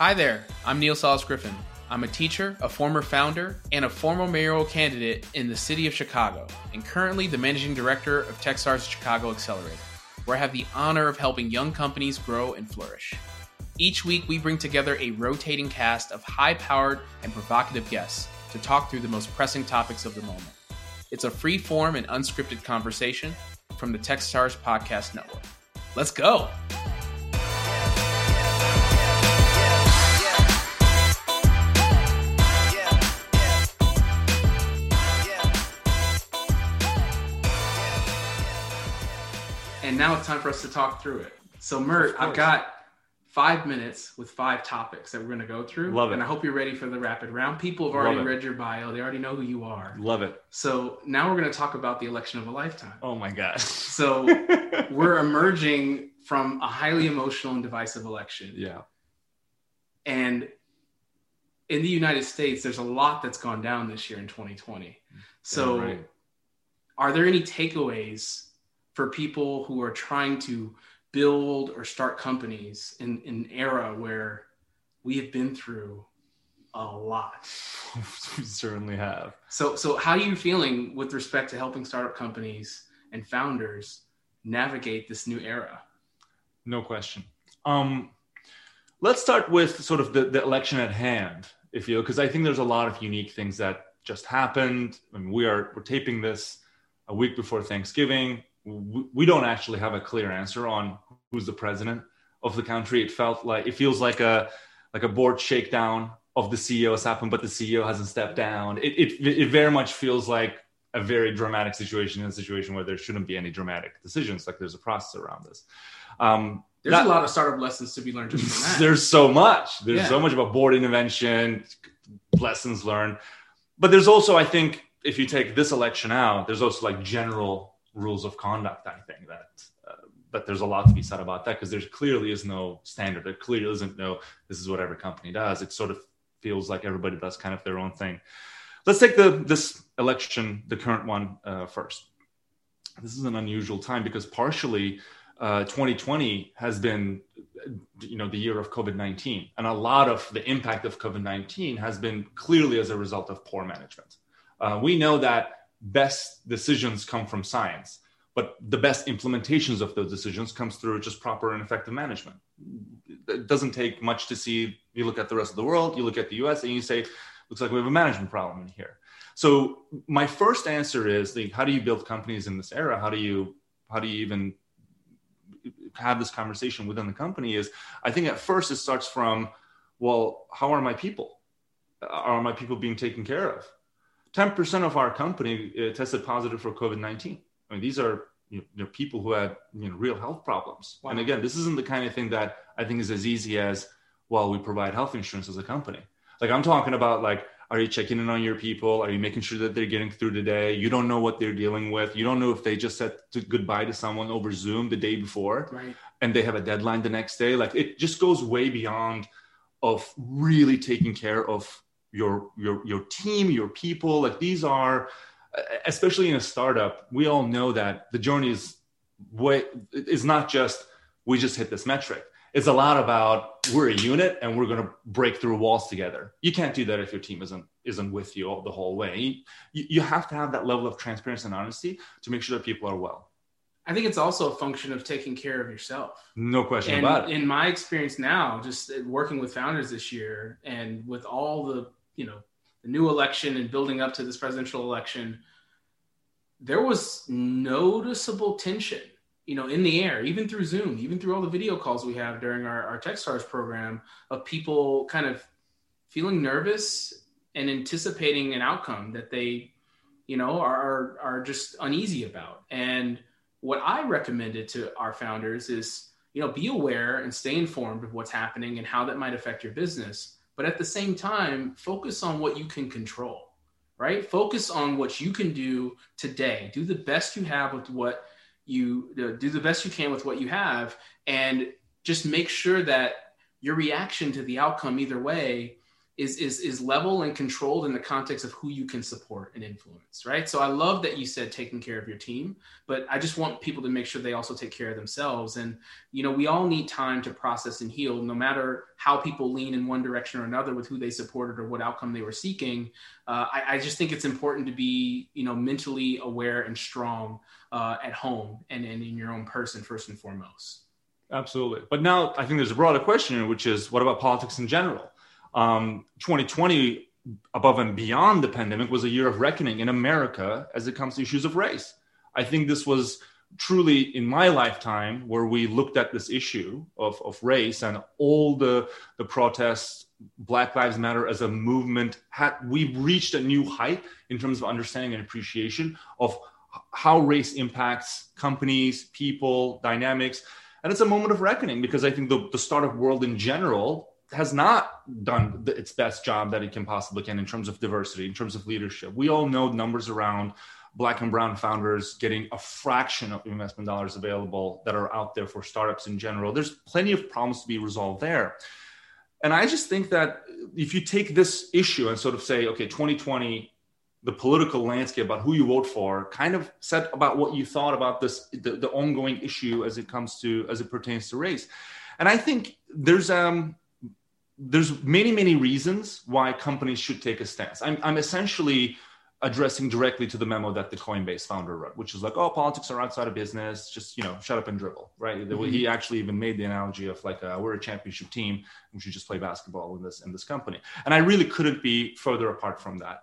Hi there, I'm Neal Sales-Griffin. I'm a teacher, a former founder, and a former mayoral candidate in the city of Chicago, and currently the managing director of Techstars Chicago Accelerator, where I have the honor of helping young companies grow and flourish. Each week, we bring together a rotating cast of high powered and provocative guests to talk through the most pressing topics of the moment. It's a free form and unscripted conversation from the Techstars Podcast Network. Let's go! Now it's time for us to talk through it. So, Mert, I've got five minutes with five topics that we're going to go through. Love it. And I hope you're ready for the rapid round. People have already read your bio, they already know who you are. Love it. So, now we're going to talk about the election of a lifetime. Oh my god. So, we're emerging from a highly emotional and divisive election. yeah. And in the United States, there's a lot that's gone down this year in 2020. So, Yeah, right. are there any takeaways for people who are trying to build or start companies in, in an era where we have been through a lot? we certainly have. So, so how are you feeling with respect to helping startup companies and founders navigate this new era? No question. Um, let's start with sort of the, the election at hand, if you because I think there's a lot of unique things that just happened. I mean, we are we're taping this a week before Thanksgiving. We, don't actually have a clear answer on who's the president of the country. It felt like it feels like a like a board shakedown of the CEO has happened, but the CEO hasn't stepped down. It it, it very much feels like a very dramatic situation in a situation where there shouldn't be any dramatic decisions. Like there's a process around this. Um, There's that- a lot of startup lessons to be learned from that. there's so much there's Yeah. so much about board intervention lessons learned but there's also i think if you take this election out there's also like general rules of conduct i think that uh, there's a lot to be said about that because there clearly is no standard. There clearly isn't no this is what every company does. It sort of feels like everybody does kind of their own thing. Let's take the this election the current one uh, first. This is an unusual time because partially uh, 2020 has been you know the year of covid-19 and a lot of the impact of covid-19 has been clearly as a result of poor management. Uh, we know that best decisions come from science but the best implementations of those decisions comes through just proper and effective management. It doesn't take much to see you look at the rest of the world you look at the us and you say looks like we have a management problem in here. So my first answer is the, how do you build companies in this era? How do you how do you even have this conversation within the company is i think at first it starts from well how are my people? Are my people being taken care of 10% of our company uh, tested positive for covid-19 i mean these are you know, people who had you know, real health problems. Wow. and again this isn't the kind of thing that i think is as easy as well we provide health insurance as a company. Like i'm talking about like are you checking in on your people? Are you making sure that they're getting through the day? You don't know what they're dealing with. You don't know if they just said to goodbye to someone over zoom the day before right. and they have a deadline the next day. Like it just goes way beyond of really taking care of your your your team your people like these are especially in a startup we all know that the journey is way is not just we just hit this metric. It's a lot about we're a unit and we're going to break through walls together. You can't do that if your team isn't isn't with you all the whole way. You, you have to have that level of transparency and honesty to make sure that people are well. I think it's also a function of taking care of yourself. no question and about it. in my experience now, just working with founders this year and with all the, you know, the new election and building up to this presidential election, there was noticeable tension, you know, in the air, even through Zoom, even through all the video calls we have during our, our Techstars program of people kind of feeling nervous and anticipating an outcome that they, you know, are, are, are just uneasy about. And what I recommended to our founders is, you know, be aware and stay informed of what's happening and how that might affect your business. But at the same time, focus on what you can control, right? Focus on what you can do today. Do the best you have with what you uh, do the best you can with what you have and just make sure that your reaction to the outcome either way is is is level and controlled in the context of who you can support and influence right? So i love that you said taking care of your team but i just want people to make sure they also take care of themselves. And you know we all need time to process and heal no matter how people lean in one direction or another with who they supported or what outcome they were seeking. Uh, I, I, just think it's important to be you know mentally aware and strong uh, at home and, and in your own person first and foremost. Absolutely. But now i think there's a broader question which is what about politics in general um, 2020, above and beyond the pandemic, was a year of reckoning in America as it comes to issues of race. I think this was truly in my lifetime where we looked at this issue of, of race and all the, the protests black lives matter as a movement had we reached a new height in terms of understanding and appreciation of how race impacts companies people dynamics and it's a moment of reckoning because i think the, the startup world in general has not done its best job that it can possibly can in terms of diversity, in terms of leadership. We all know numbers around black and brown founders getting a fraction of investment dollars available that are out there for startups in general. There's plenty of problems to be resolved there. And I just think that if you take this issue and sort of say, okay, 2020, the political landscape about who you vote for, kind of said about what you thought about this, the, the ongoing issue as it comes to, as it pertains to race. And I think there's um there's many many reasons why companies should take a stance. I'm, I'm essentially addressing directly to the memo that the coinbase founder wrote which is like oh politics are outside of business. Just you know shut up and dribble right? Mm-hmm. he actually even made the analogy of like uh, we're a championship team. We should just play basketball in this in this company. And i really couldn't be further apart from that.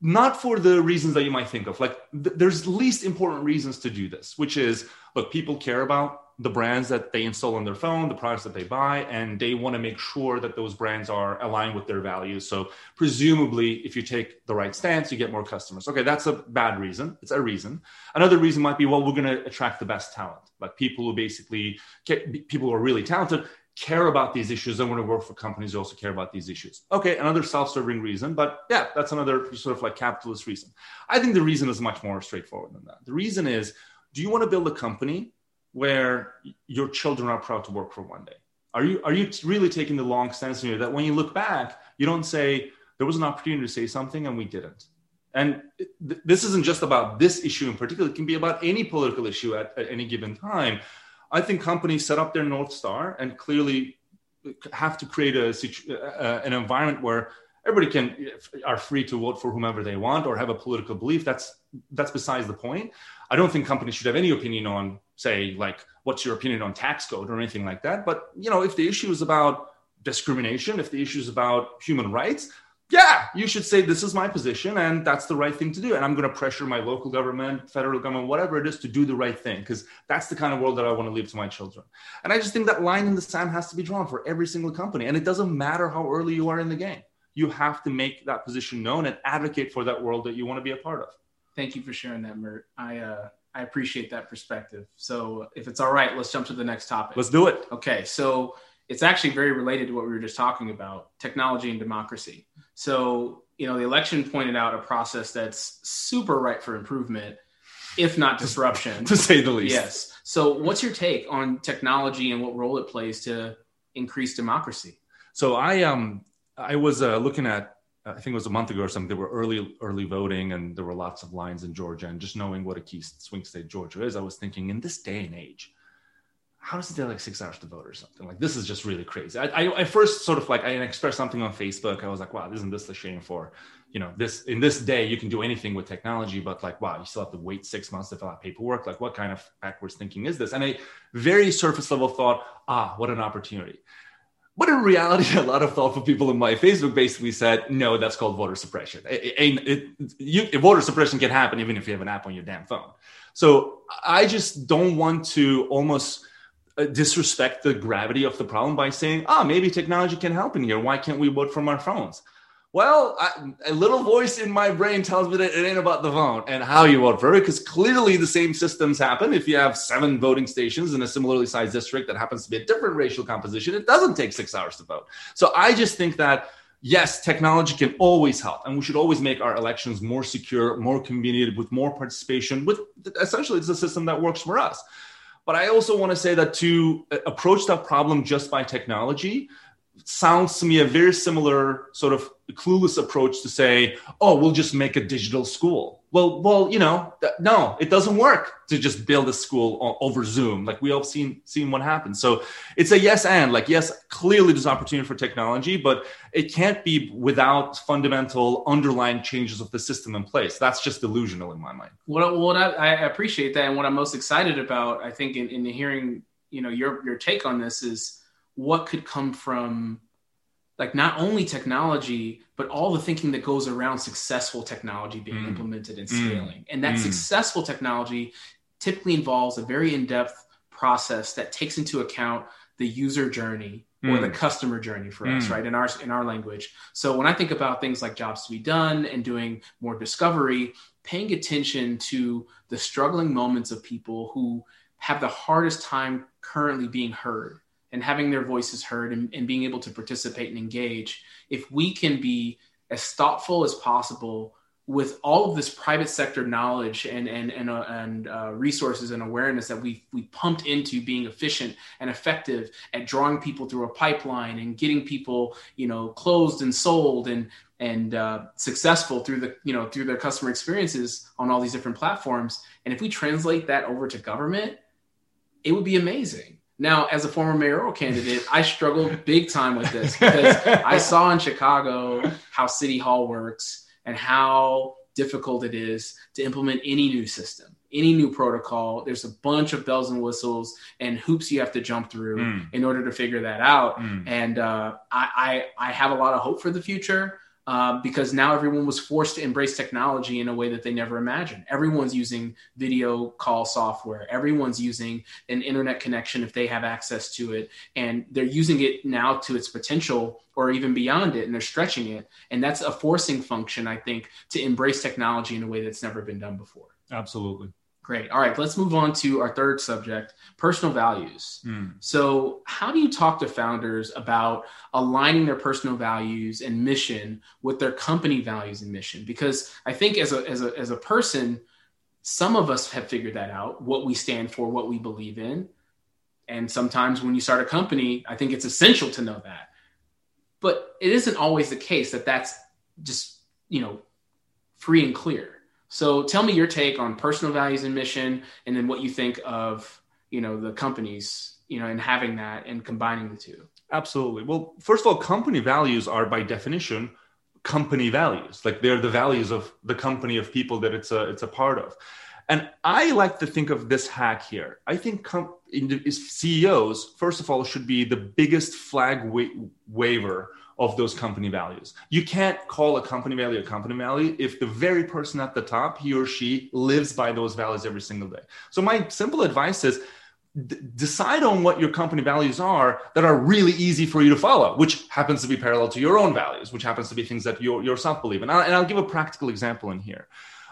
Not for the reasons that you might think of. Like th- there's least important reasons to do this which is look people care about the brands that they install on their phone, the products that they buy, and they want to make sure that those brands are aligned with their values. So, presumably, if you take the right stance, you get more customers. Okay, that's a bad reason. It's a reason. Another reason might be, well, we're going to attract the best talent, like people who basically people who are really talented care about these issues and want to work for companies who also care about these issues. Okay, another self-serving reason, but yeah, that's another sort of like capitalist reason. I think the reason is much more straightforward than that. The reason is, do you want to build a company where your children are proud to work for one day? Are you are you really taking the long stance here that when you look back, you don't say there was an opportunity to say something and we didn't? And th- this isn't just about this issue in particular; it can be about any political issue at, at any given time. I think companies set up their north star and clearly have to create a uh, an environment where everybody can are free to vote for whomever they want or have a political belief. That's that's besides the point. I don't think companies should have any opinion on, say, like, what's your opinion on tax code or anything like that. But you know, if the issue is about discrimination, if the issue is about human rights, yeah, you should say this is my position and that's the right thing to do. And I'm going to pressure my local government, federal government, whatever it is, to do the right thing because that's the kind of world that I want to leave to my children. And I just think that line in the sand has to be drawn for every single company. And it doesn't matter how early you are in the game. You have to make that position known and advocate for that world that you want to be a part of. Thank you for sharing that, Mert. I uh, I appreciate that perspective. So if it's all right, let's jump to the next topic. Let's do it. Okay, so it's actually very related to what we were just talking about technology and democracy. So, you know, the election pointed out a process that's super ripe for improvement, if not disruption, to say the least. Yes. So, what's your take on technology and what role it plays to increase democracy? So, I um I was uh, looking at I think it was a month ago or something, there were early early voting and there were lots of lines in Georgia. And just knowing what a key swing state Georgia is, I was thinking in this day and age, how does it take like six hours to vote or something? Like this is just really crazy. I, I, I, first sort of like I expressed something on Facebook. I was like, wow, isn't this a shame for, you know, this in this day you can do anything with technology, but like, wow, you still have to wait six months to fill out paperwork. Like, what kind of backwards thinking is this? And a very surface level thought, ah, what an opportunity. But in reality, a lot of thoughtful people in my Facebook basically said, no, that's called voter suppression. It, it, you, voter suppression can happen even if you have an app on your damn phone. So I just don't want to almost uh, disrespect the gravity of the problem by saying, ah, oh, maybe technology can help in here. Why can't we vote from our phones? Well, I, a little voice in my brain tells me that it ain't about the vote and how you vote for it, because clearly the same systems happen. If you have seven voting stations in a similarly sized district that happens to be a different racial composition, it doesn't take six hours to vote. So I just think that yes, technology can always help, and we should always make our elections more secure, more convenient, with more participation. With essentially, it's a system that works for us. But I also want to say that to uh, approach that problem just by technology sounds to me a very similar sort of clueless approach to say, "Oh, we'll just make a digital school." Well, well, you know, th- no, it doesn't work to just build a school o- over Zoom. Like we all seen seen what happens. So it's a yes and like yes, clearly there's opportunity for technology, but it can't be without fundamental underlying changes of the system in place. That's just delusional in my mind. What what I, I appreciate that, and what I'm most excited about, I think, in, in hearing you know your your take on this is what could come from like not only technology but all the thinking that goes around successful technology being Mm. implemented and Mm. scaling and that Mm. successful technology typically involves a very in-depth process that takes into account the user journey or Mm. the customer journey for us Mm. right in our in our language so when i think about things like jobs to be done and doing more discovery paying attention to the struggling moments of people who have the hardest time currently being heard and having their voices heard and, and being able to participate and engage if we can be as thoughtful as possible with all of this private sector knowledge and and and, uh, and uh, resources and awareness that we we pumped into being efficient and effective at drawing people through a pipeline and getting people you know closed and sold and and uh, successful through the you know through their customer experiences on all these different platforms. And if we translate that over to government it would be amazing now as a former mayoral candidate i struggled big time with this because i saw in chicago how city hall works and how difficult it is to implement any new system any new protocol there's a bunch of bells and whistles and hoops you have to jump through Mm. in order to figure that out Mm. and uh, I, I I have a lot of hope for the future uh, because now everyone was forced to embrace technology in a way that they never imagined. Everyone's using video call software. Everyone's using an internet connection if they have access to it, and they're using it now to its potential or even beyond it, and they're stretching it. And that's a forcing function, I think, to embrace technology in a way that's never been done before. Absolutely. Great. All right, let's move on to our third subject: personal values. Mm. So, how do you talk to founders about aligning their personal values and mission with their company values and mission? Because I think as a as a as a person, some of us have figured that out, what we stand for, what we believe in. And sometimes when you start a company, I think it's essential to know that. But it isn't always the case that that's just, you know, free and clear. So tell me your take on personal values and mission and then what you think of, you know, the companies, you know, and having that and combining the two. Absolutely. Well, first of all, company values are by definition company values. Like they're the values of the company of people that it's a it's a part of. And I like to think of this hack here. I think com- CEOs, first of all, should be the biggest flag wa- of those company values. You can't call a company value a company value if the very person at the top, he or she, lives by those values every single day. So my simple advice is d- decide on what your company values are that are really easy for you to follow, which happens to be parallel to your own values, which happens to be things that you yourself believe in. And I'll, and I'll give a practical example in here.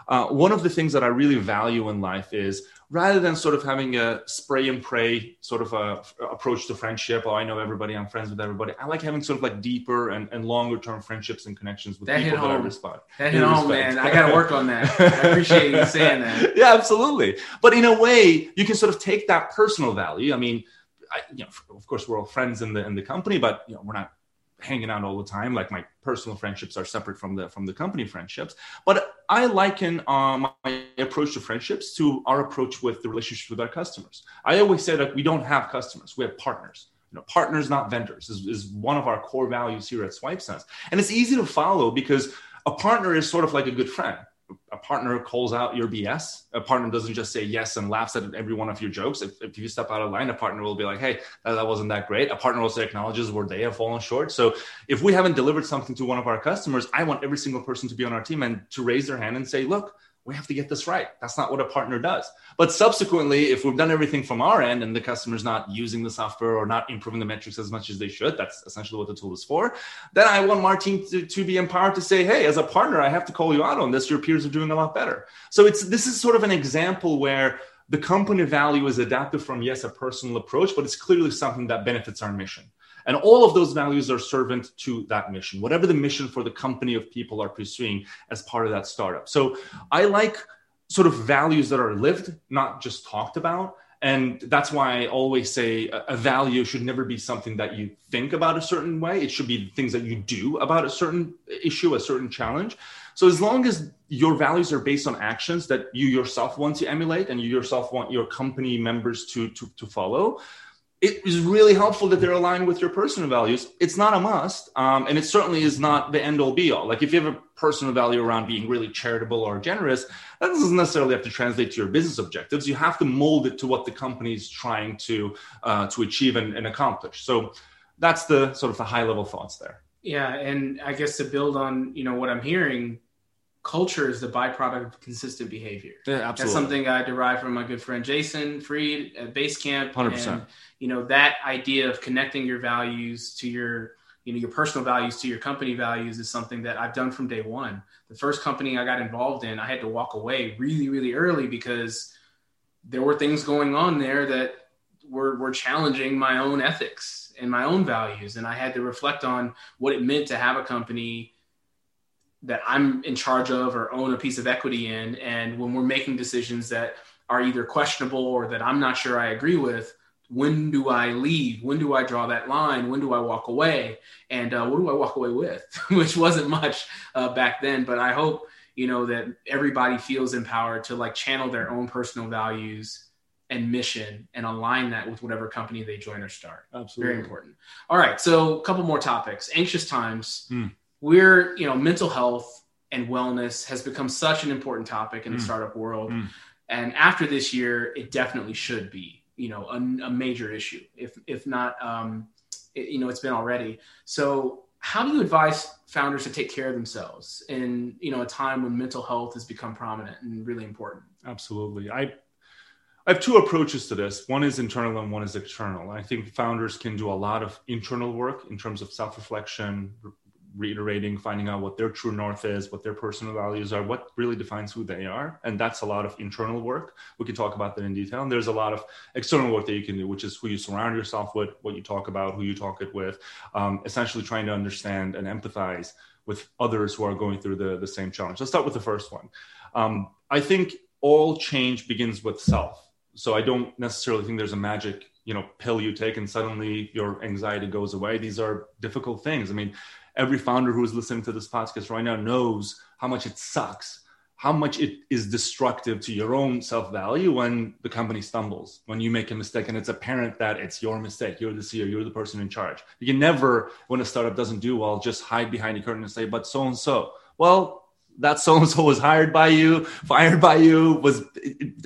Uh, one of the things that I really value in life is rather than sort of having a spray and pray sort of a, approach to friendship, oh, I know everybody, I'm friends with everybody. I like having sort of like deeper and, and longer term friendships and connections with That hit people that I home. respect. That hit home, respect. man. I got to work on that. I appreciate you saying that. yeah, absolutely. But in a way, you can sort of take that personal value. I mean, I, you know, of course, we're all friends in the in the company, but you know, we're not hanging out all the time. Like my personal friendships are separate from the from the company friendships. But I liken um, my approach to friendships to our approach with the relationships with our customers. I always say that we don't have customers; we have partners. You know, partners, not vendors, is, is one of our core values here at SwipeSense. And it's easy to follow because a partner is sort of like a good friend a partner calls out your BS. A partner doesn't just say yes and laughs at every one of your jokes. If, if you step out of line, a partner will be like, hey, that, that wasn't that great. A partner also acknowledges where they have fallen short. So if we haven't delivered something to one of our customers, I want every single person to be on our team and to raise their hand and say, look, we have to get this right. That's not what a partner does. But subsequently, if we've done everything from our end and the customer's not using the software or not improving the metrics as much as they should, that's essentially what the tool is for. Then I want team to, to be empowered to say, hey, as a partner, I have to call you out on this. Your peers are doing a lot better. So it's this is sort of an example where the company value is adapted from yes, a personal approach, but it's clearly something that benefits our mission. And all of those values are servant to that mission, whatever the mission for the company of people are pursuing as part of that startup. So I like sort of values that are lived, not just talked about. and that's why i always say a, value should never be something that you think about a certain way it should be things that you do about a certain issue a certain challenge so as long as your values are based on actions that you yourself want to emulate and you yourself want your company members to to, to follow it is really helpful that they're aligned with your personal values. It's not a must, um, and it certainly is not the end all be all. Like if you have a personal value around being really charitable or generous, that doesn't necessarily have to translate to your business objectives. You have to mold it to what the company is trying to uh, to achieve and, and accomplish. So that's the sort of the high level thoughts there. Yeah, and I guess to build on you know what I'm hearing, culture is the byproduct of consistent behavior. Yeah, absolutely. That's something I derived from my good friend Jason Fried at Basecamp. 100%. And, you know, that idea of connecting your values to your, you know, your personal values to your company values is something that I've done from day one. The first company I got involved in, I had to walk away really, really early because there were things going on there that were, were challenging my own ethics and my own values. And I had to reflect on what it meant to have a company that I'm in charge of or own a piece of equity in. And when we're making decisions that are either questionable or that I'm not sure I agree with, when do I leave? When do I draw that line? When do I walk away? And uh, what do I walk away with? Which wasn't much uh, back then, but I hope you know that everybody feels empowered to like channel their own personal values and mission and align that with whatever company they join or start. Absolutely, very important. All right, so a couple more topics. Anxious times. Mm we're you know mental health and wellness has become such an important topic in the mm. startup world mm. and after this year it definitely should be you know a, a major issue if if not um, it, you know it's been already so how do you advise founders to take care of themselves in you know a time when mental health has become prominent and really important absolutely i I have two approaches to this. One is internal and one is external. I think founders can do a lot of internal work in terms of self reflection, reiterating, finding out what their true north is, what their personal values are, what really defines who they are. And that's a lot of internal work. We can talk about that in detail. And there's a lot of external work that you can do, which is who you surround yourself with, what you talk about, who you talk it with, um, essentially trying to understand and empathize with others who are going through the, the same challenge. Let's start with the first one. Um, I think all change begins with self. So I don't necessarily think there's a magic you know pill you take and suddenly your anxiety goes away these are difficult things i mean every founder who is listening to this podcast right now knows how much it sucks how much it is destructive to your own self value when the company stumbles, when you make a mistake and it's apparent that it's your mistake. You're the CEO, you're the person in charge. You can never, when a startup doesn't do well, just hide behind the curtain and say, but so and so. Well, that so and so was hired by you, fired by you, was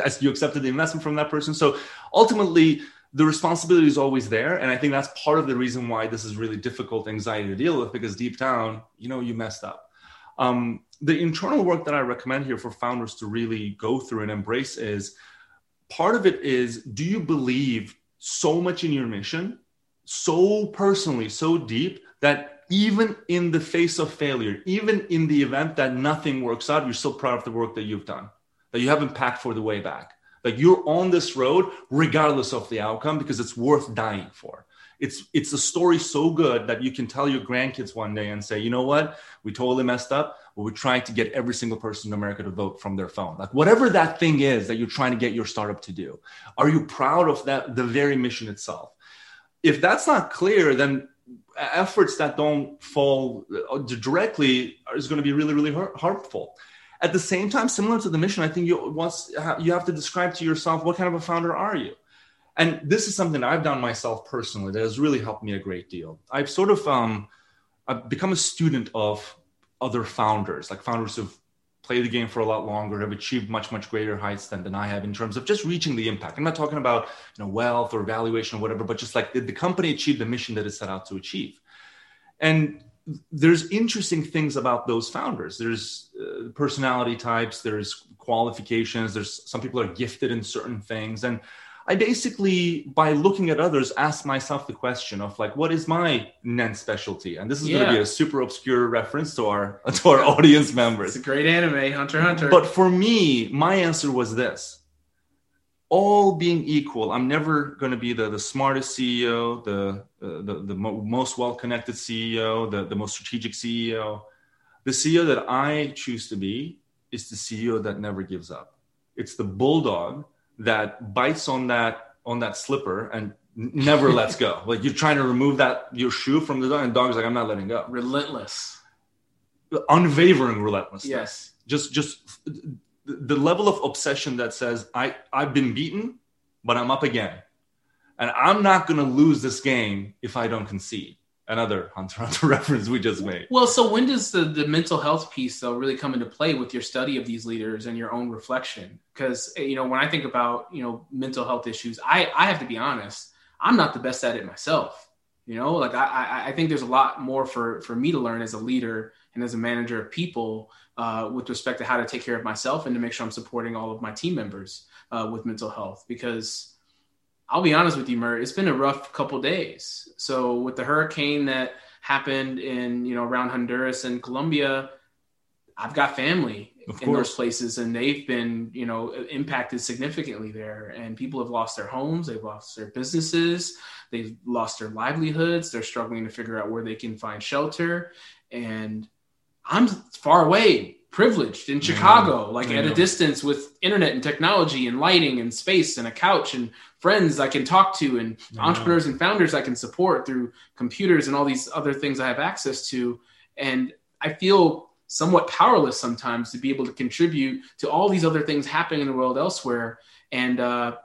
as you accepted the investment from that person. So ultimately, the responsibility is always there and i think that's part of the reason why this is really difficult anxiety to deal with because deep down you know you messed up. Um, the internal work that i recommend here for founders to really go through and embrace is part of it is do you believe so much in your mission so personally so deep that even in the face of failure even in the event that nothing works out you're still proud of the work that you've done that you haven't packed for the way back like you're on this road regardless of the outcome because it's worth dying for. It's it's a story so good that you can tell your grandkids one day and say, you know what, we totally messed up, but we're trying to get every single person in America to vote from their phone. Like whatever that thing is that you're trying to get your startup to do, are you proud of that the very mission itself? If that's not clear, then efforts that don't fall uh, directly is going to be really really harmful at the same time, similar to the mission, I think you once you have to describe to yourself what kind of a founder are you. And this is something I've done myself personally that has really helped me a great deal. I've sort of um, I've become a student of other founders, like founders who've played the game for a lot longer, have achieved much, much greater heights than, than I have in terms of just reaching the impact. I'm not talking about you know wealth or valuation or whatever, but just like did the company achieve the mission that it set out to achieve? And there's interesting things about those founders. There's uh, personality types, there's qualifications, there's some people are gifted in certain things. And I basically, by looking at others, ask myself the question of like, what is my NEN specialty? And this is yeah. going to be a super obscure reference to our to our audience members. It's a great anime, Hunter Hunter. But for me, my answer was this: all being equal, I'm never going to be the, the smartest CEO, the, uh, the, the mo- most well connected CEO, the, the most strategic CEO. The CEO that I choose to be is the CEO that never gives up. It's the bulldog that bites on that on that slipper and never lets go. Like you're trying to remove that your shoe from the dog, and the dog's like, I'm not letting go. Relentless. Unwavering relentlessness. Yes. Just just the level of obsession that says, I, I've been beaten, but I'm up again. And I'm not gonna lose this game if I don't concede another Hunter Hunter reference we just made. Well, so when does the, the mental health piece though really come into play with your study of these leaders and your own reflection? Because eh, you know, when I think about you know mental health issues, I I have to be honest, I'm not the best at it myself. You know, like I I, I think there's a lot more for for me to learn as a leader and as a manager of people uh, with respect to how to take care of myself and to make sure I'm supporting all of my team members uh, with mental health because I'll be honest with you, Mert. It's been a rough couple days. So with the hurricane that happened in you know around Honduras and Colombia, I've got family in those places, and they've been you know impacted significantly there. And people have lost their homes, they've lost their businesses, they've lost their livelihoods. They're struggling to figure out where they can find shelter. And I'm far away, privileged in Chicago, like I at a distance with internet and technology and lighting and space and a couch and friends I can talk to and I know. entrepreneurs and founders I can support through computers and all these other things I have access to. And I feel somewhat powerless sometimes to be able to contribute to all these other things happening in the world elsewhere and uh,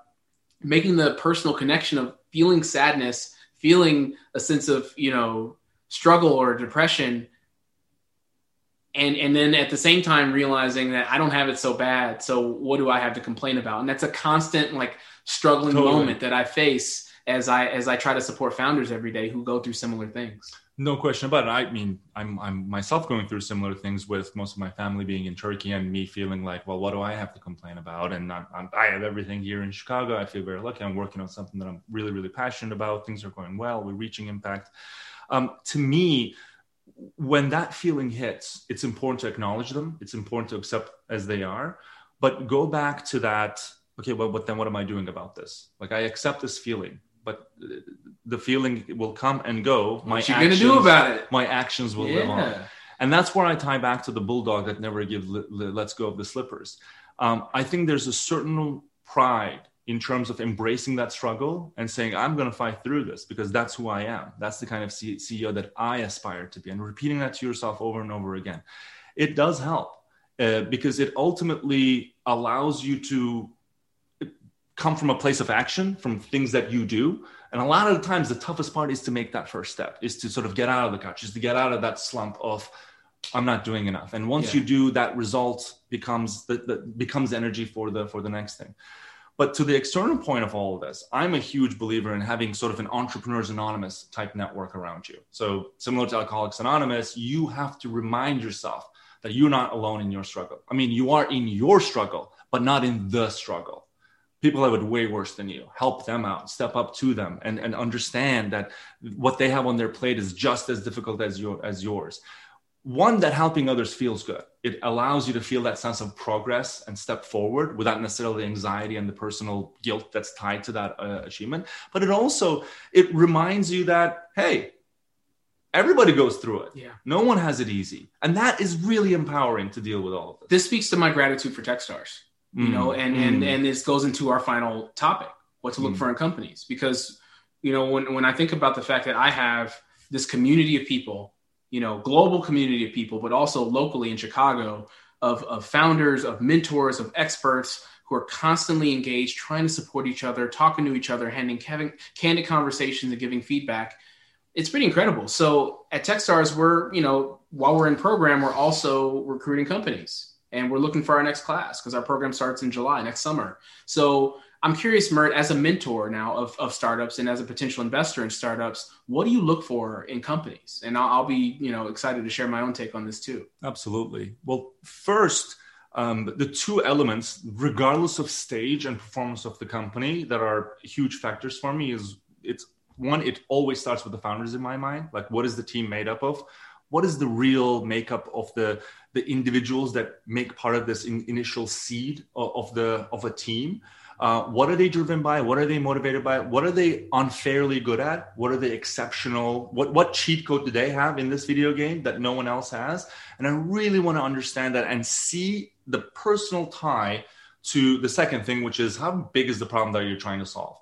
making the personal connection of feeling sadness, feeling a sense of, you know, struggle or depression. And, and then at the same time realizing that I don't have it so bad. So what do I have to complain about? And that's a constant like struggling Totally. moment that I face as I as I try to support founders every day who go through similar things. No question about it. I mean, I'm I'm myself going through similar things with most of my family being in Turkey and me feeling like, well, what do I have to complain about? And I'm, I'm, I have everything here in Chicago. I feel very lucky. I'm working on something that I'm really really passionate about. Things are going well. We're reaching impact. Um, to me, when that feeling hits, it's important to acknowledge them. It's important to accept as they are, but go back to that. Okay, well, but then what am I doing about this? Like I accept this feeling, but the feeling will come and go. My what you gonna do about it? my actions will live on. And that's where I tie back to the bulldog that never give li- li- lets go of the slippers. Um, I think there's a certain pride in terms of embracing that struggle and saying, I'm going to fight through this because that's who I am. That's the kind of C- CEO that I aspire to be. And repeating that to yourself over and over again. It does help uh, because it ultimately allows you to come from a place of action, from things that you do. And a lot of the times, the toughest part is to make that first step, is to sort of get out of the couch, is to get out of that slump of, I'm not doing enough. And once Yeah. you do, that result becomes the becomes energy for the for the next thing. But to the external point of all of this, I'm a huge believer in having sort of an entrepreneurs anonymous type network around you. So similar to Alcoholics Anonymous, you have to remind yourself that you're not alone in your struggle. I mean, you are in your struggle, but not in the struggle people have it way worse than you help them out step up to them and, and understand that what they have on their plate is just as difficult as your as yours one that helping others feels good it allows you to feel that sense of progress and step forward without necessarily the anxiety and the personal guilt that's tied to that uh, achievement but it also it reminds you that hey everybody goes through it Yeah. no one has it easy and that is really empowering to deal with all of this This speaks to my gratitude for Techstars. you know and and Mm. and this goes into our final topic what to look Mm. for in companies because you know when, when i think about the fact that i have this community of people you know global community of people but also locally in chicago of, of founders of mentors of experts who are constantly engaged trying to support each other talking to each other handing having candid conversations and giving feedback it's pretty incredible so at techstars we're you know while we're in program we're also recruiting companies and we're looking for our next class because our program starts in July next summer. So I'm curious, Mert, as a mentor now of, of startups and as a potential investor in startups, what do you look for in companies? And I'll, I'll be, you know, excited to share my own take on this too. Absolutely. Well, first, um, the two elements, regardless of stage and performance of the company, that are huge factors for me is it's one, it always starts with the founders in my mind. Like, what is the team made up of? What is the real makeup of the the individuals that make part of this in, initial seed of, of the of a team? Uh, what are they driven by? What are they motivated by? What are they unfairly good at? What are they exceptional? What what cheat code do they have in this video game that no one else has? And I really want to understand that and see the personal tie to the second thing, which is how big is the problem that you're trying to solve?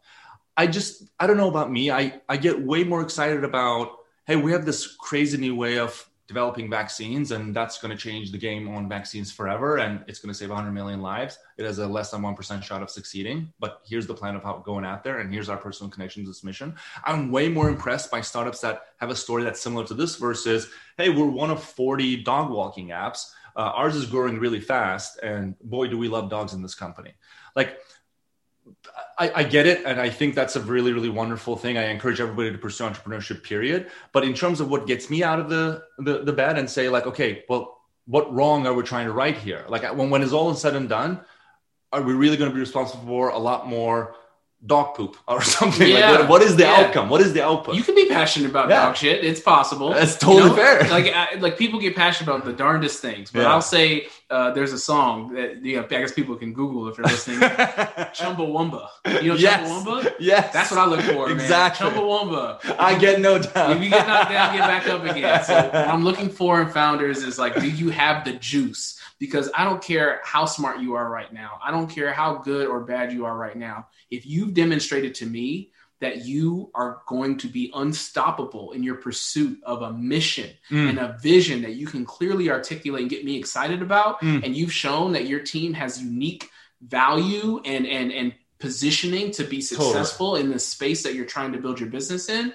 I just, I don't know about me. I, I get way more excited about, hey, we have this crazy new way of developing vaccines, and that's going to change the game on vaccines forever, and it's going to save 100 million lives. It has a less than 1% shot of succeeding, but here's the plan of how going out there, and here's our personal connection to this mission. I'm way more impressed by startups that have a story that's similar to this versus, hey, we're one of 40 dog walking apps. Uh, ours is growing really fast, and boy, do we love dogs in this company. Like, I, I, get it, and I think that's a really, really wonderful thing. I encourage everybody to pursue entrepreneurship. Period. But in terms of what gets me out of the the, the bed and say like, okay, well, what wrong are we trying to right here? Like when when it's all said and done, are we really going to be responsible for a lot more dog poop or something yeah. like that. What is the yeah. outcome? What is the output? You can be passionate about yeah. dog shit. It's possible. That's totally you know? fair. Like I, like people get passionate about the darndest things, but I'll say uh, there's a song that you know, I guess people can Google if they're listening. Chumbawamba. You know yes. Chumbawamba? Yes. That's what I look for. Exactly. Man. Chumbawamba. I get no doubt. If you get knocked down, get back up again. So what I'm looking for in founders is like, do you have the juice? Because I don't care how smart you are right now. I don't care how good or bad you are right now if you've demonstrated to me that you are going to be unstoppable in your pursuit of a mission mm. and a vision that you can clearly articulate and get me excited about mm. and you've shown that your team has unique value and and and positioning to be successful totally. in the space that you're trying to build your business in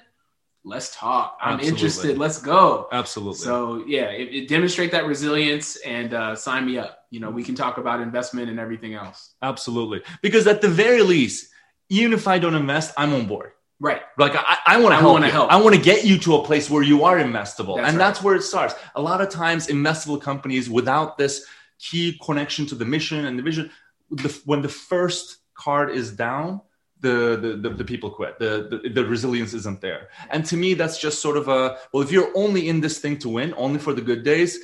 let's talk i'm Absolutely. interested let's go Absolutely. So yeah, it, it demonstrate that resilience and uh, sign me up. You know, we can talk about investment and everything else. Absolutely, because at the very least, even if I don't invest, I'm on board. Right. Like I, I want to help. help. I want to get you to a place where you are investable, that's and right. that's where it starts. A lot of times, investable companies without this key connection to the mission and the vision, the, when the first card is down, the, the, the, the, people quit. The, the, the resilience isn't there. And to me, that's just sort of a, well, if you're only in this thing to win, only for the good days,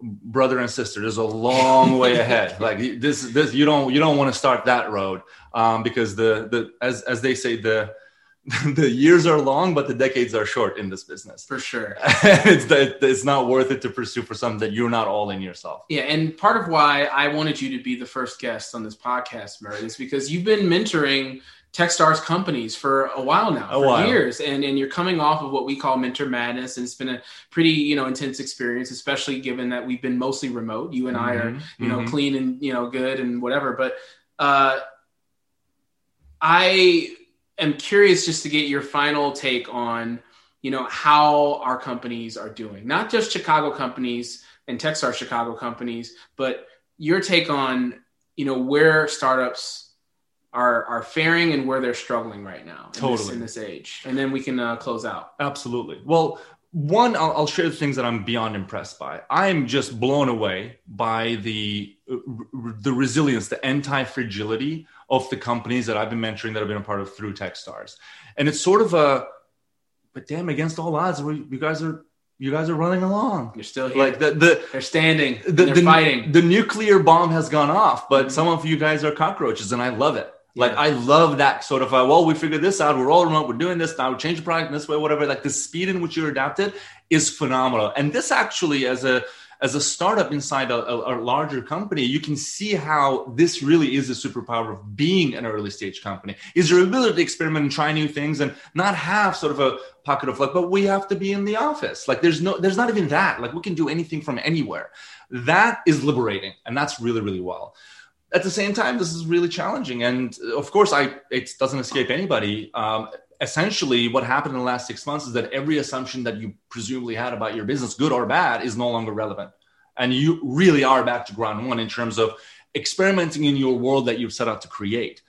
brother and sister, there's a long way ahead. Like this, this, you don't, you don't want to start that road um, because the, the, as, as they say, the, the years are long, but the decades are short in this business. For sure. it's, it's not worth it to pursue for something that you're not all in yourself. Yeah. And part of why I wanted you to be the first guest on this podcast, Mert, is because you've been mentoring Techstars companies for a while now, a for while. years, and and you're coming off of what we call mentor madness, and it's been a pretty you know intense experience, especially given that we've been mostly remote. You and mm-hmm. I are you know mm-hmm. clean and you know good and whatever, but uh, I am curious just to get your final take on you know how our companies are doing, not just Chicago companies and Techstars Chicago companies, but your take on you know where startups are are faring and where they're struggling right now in totally this, in this age and then we can uh, close out absolutely well one I'll, I'll, share the things that i'm beyond impressed by i'm just blown away by the the resilience the anti-fragility of the companies that i've been mentoring that i've been a part of through techstars and it's sort of a but damn against all odds you guys are you guys are running along. You're still here. Like the, the they're standing. The, they're the, fighting. The nuclear bomb has gone off, but mm-hmm. some of you guys are cockroaches, and I love it. Like I love that sort of uh, well, we figured this out. We're all remote. We're doing this now. We change the product in this way, whatever. Like the speed in which you're adapted is phenomenal. And this actually, as a as a startup inside a, a, a, larger company, you can see how this really is a superpower of being an early stage company. Is your ability to experiment and try new things and not have sort of a pocket of luck, but we have to be in the office. Like there's no, there's not even that. Like we can do anything from anywhere. That is liberating, and that's really, really well at the same time, this is really challenging. And of course, I it doesn't escape anybody. Um, essentially, what happened in the last six months is that every assumption that you presumably had about your business, good or bad, is no longer relevant. And you really are back to ground one in terms of experimenting in your world that you've set out to create.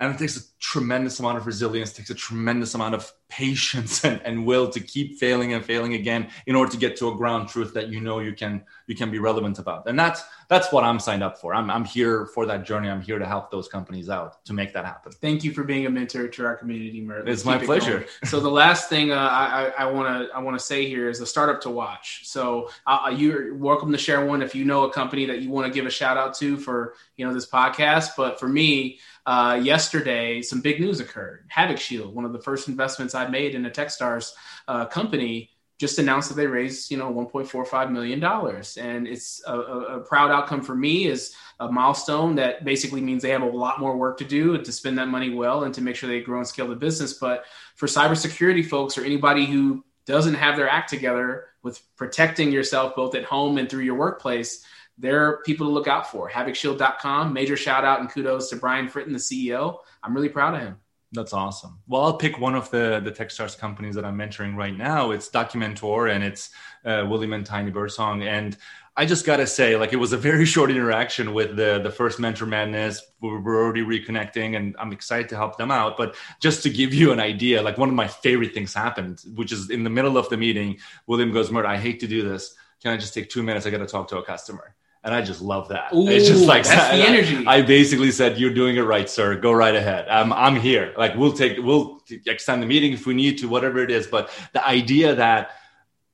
And it takes a tremendous amount of resilience, takes a tremendous amount of patience and, and will to keep failing and failing again in order to get to a ground truth that you know you can you can be relevant about. And that's that's what I'm signed up for. I'm I'm here for that journey. I'm here to help those companies out to make that happen. Thank you for being a mentor to our community, Mert. It's my pleasure. so the last thing uh, I want to I want to say here is a startup to watch. So uh, you're welcome to share one if you know a company that you want to give a shout out to for you know this podcast. But for me uh, yesterday, some big news occurred. Havoc Shield, one of the first investments I made in a TechStars uh, company, just announced that they raised, you know, 1.45 million dollars, and it's a, a, a, proud outcome for me. Is a milestone that basically means they have a lot more work to do to spend that money well and to make sure they grow and scale the business. But for cybersecurity folks or anybody who doesn't have their act together with protecting yourself both at home and through your workplace, they're people to look out for. HavocShield.com. Major shout out and kudos to Brian Fritton, the CEO. I'm really proud of him. That's awesome. Well, I'll pick one of the the TechStars companies that I'm mentoring right now. It's Documentor and it's uh, William and Tiny Birdsong. And I just gotta say, like, it was a very short interaction with the the first Mentor Madness. We're, we're already reconnecting, and I'm excited to help them out. But just to give you an idea, like one of my favorite things happened, which is in the middle of the meeting, William goes, "Mert, I hate to do this. Can I just take two minutes? I got to talk to a customer." And I just love that. Ooh, it's just like that's the energy. I, I, basically said, "You're doing it right, sir. Go right ahead. I'm I'm here. Like we'll take we'll extend the meeting if we need to, whatever it is." But the idea that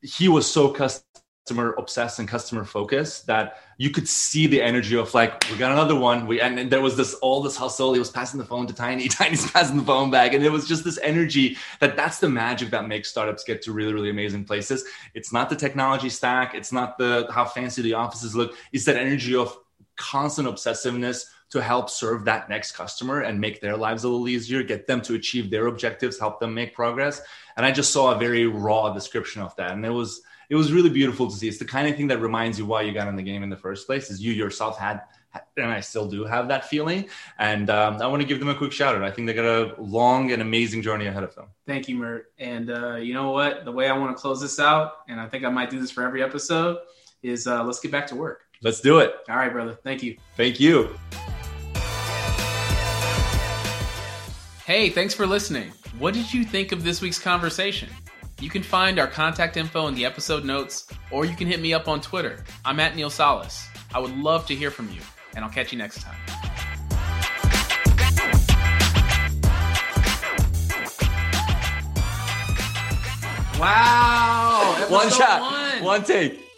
he was so custom customer obsessed and customer focused that you could see the energy of like we got another one. We and, and, there was this all this hustle. He was passing the phone to tiny. Tiny's passing the phone back. And it was just this energy that that's the magic that makes startups get to really really amazing places. It's not the technology stack. It's not the how fancy the offices look. It's that energy of constant obsessiveness to help serve that next customer and make their lives a little easier, get them to achieve their objectives, help them make progress. And I just saw a very raw description of that. And it was it was really beautiful to see. It's the kind of thing that reminds you why you got in the game in the first place. Is you yourself had, and I still do have that feeling. And um, I want to give them a quick shout out. I think they got a long and amazing journey ahead of them. Thank you, Mert. And uh, you know what? The way I want to close this out, and I think I might do this for every episode, is uh, let's get back to work. Let's do it. All right, brother. Thank you. Thank you. Hey, thanks for listening. What did you think of this week's conversation? You can find our contact info in the episode notes, or you can hit me up on Twitter. I'm at Neal Sales. I would love to hear from you, and I'll catch you next time. Wow! One shot, one. one take.